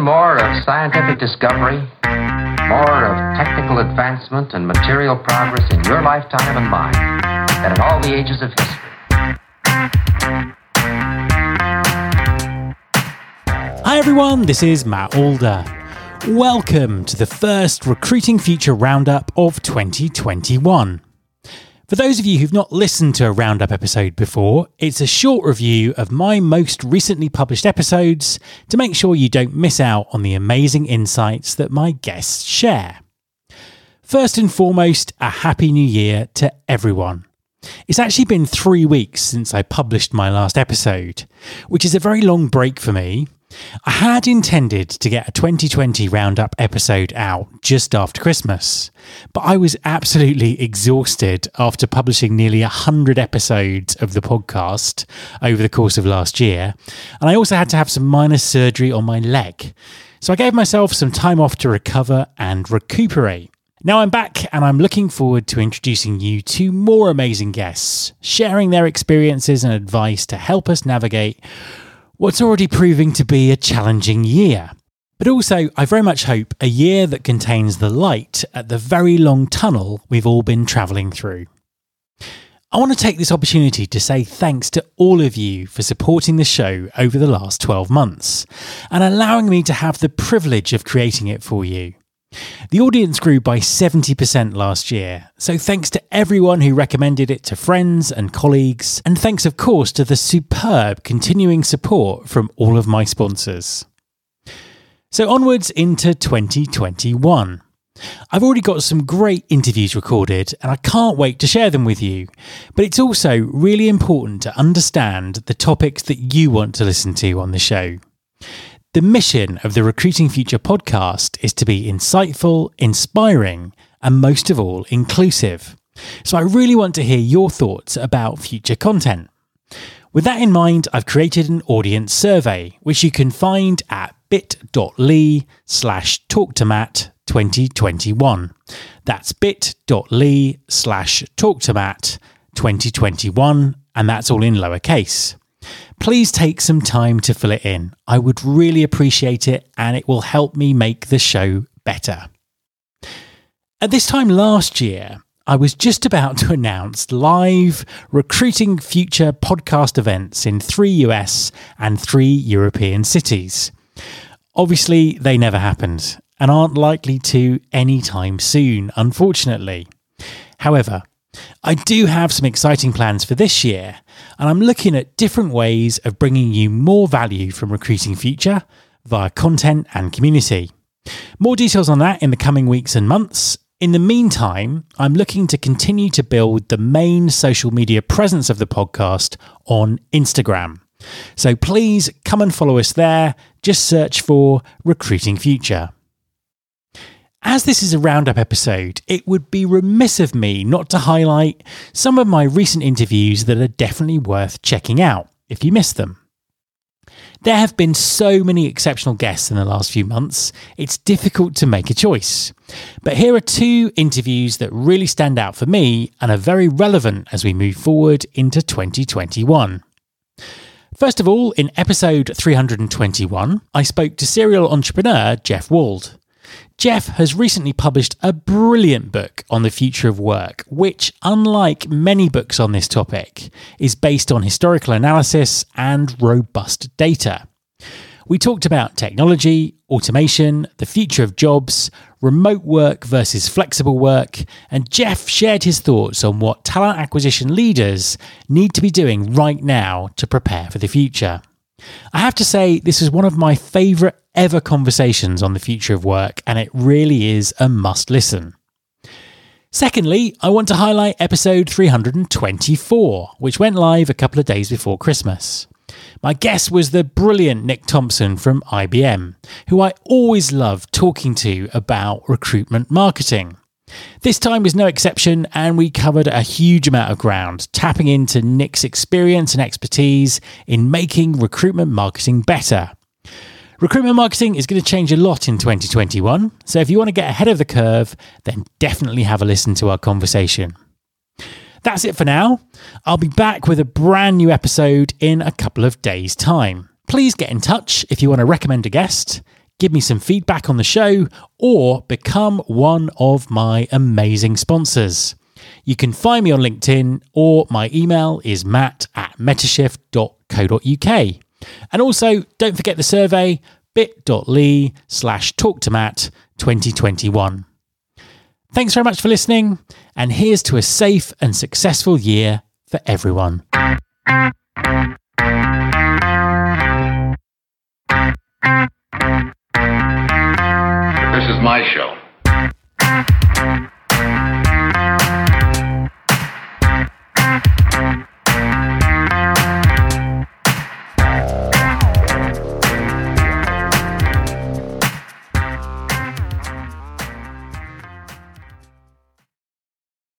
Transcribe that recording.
more of scientific discovery, more of technical advancement and material progress in your lifetime and mine than in all the ages of history. Hi everyone, this is Matt Alder. Welcome to the first Recruiting Future Roundup of 2021. For those of you who've not listened to a Roundup episode before, it's a short review of my most recently published episodes to make sure you don't miss out on the amazing insights that my guests share. First and foremost, a Happy New Year to everyone. It's actually been three weeks since I published my last episode, which is a very long break for me, I had intended to get a 2020 roundup episode out just after Christmas, but I was absolutely exhausted after publishing nearly 100 episodes of the podcast over the course of last year, and I also had to have some minor surgery on my leg. So I gave myself some time off to recover and recuperate. Now I'm back and I'm looking forward to introducing you to more amazing guests, sharing their experiences and advice to help us navigate what's already proving to be a challenging year. But also, I very much hope a year that contains the light at the very long tunnel we've all been travelling through. I want to take this opportunity to say thanks to all of you for supporting the show over the last 12 months and allowing me to have the privilege of creating it for you. The audience grew by 70% last year, so thanks to everyone who recommended it to friends and colleagues, and thanks, of course, to the superb continuing support from all of my sponsors. So, onwards into 2021. I've already got some great interviews recorded and I can't wait to share them with you. But it's also really important to understand the topics that you want to listen to on the show. The mission of the Recruiting Future podcast is to be insightful, inspiring, and most of all, inclusive. So I really want to hear your thoughts about future content. With that in mind, I've created an audience survey, which you can find at bit.ly slash talktomatt 2021. That's bit.ly slash talktomatt 2021, and that's all in lowercase. Please take some time to fill it in. I would really appreciate it and it will help me make the show better. At this time last year, I was just about to announce live recruiting future podcast events in three US and three European cities. Obviously, they never happened and aren't likely to anytime soon, unfortunately. However, I do have some exciting plans for this year, and I'm looking at different ways of bringing you more value from Recruiting Future via content and community. More details on that in the coming weeks and months. In the meantime, I'm looking to continue to build the main social media presence of the podcast on Instagram. So please come and follow us there. Just search for Recruiting Future. As this is a roundup episode, it would be remiss of me not to highlight some of my recent interviews that are definitely worth checking out if you missed them. There have been so many exceptional guests in the last few months, it's difficult to make a choice. But here are two interviews that really stand out for me and are very relevant as we move forward into 2021. First of all, in episode 321, I spoke to serial entrepreneur Jeff Wald. Jeff has recently published a brilliant book on the future of work, which, unlike many books on this topic, is based on historical analysis and robust data. We talked about technology, automation, the future of jobs, remote work versus flexible work, and Jeff shared his thoughts on what talent acquisition leaders need to be doing right now to prepare for the future. I have to say, this is one of my favourite ever conversations on the future of work, and it really is a must listen. Secondly, I want to highlight episode 324, which went live a couple of days before Christmas. My guest was the brilliant Nick Thompson from IBM, who I always love talking to about recruitment marketing. This time was no exception, and we covered a huge amount of ground, tapping into Nick's experience and expertise in making recruitment marketing better. Recruitment marketing is going to change a lot in 2021, so if you want to get ahead of the curve, then definitely have a listen to our conversation. That's it for now. I'll be back with a brand new episode in a couple of days' time. Please get in touch if you want to recommend a guest give me some feedback on the show, or become one of my amazing sponsors. You can find me on LinkedIn, or my email is matt at metashift.co.uk. And also, don't forget the survey bit.ly slash talk to Matt 2021. Thanks very much for listening, and here's to a safe and successful year for everyone. My show.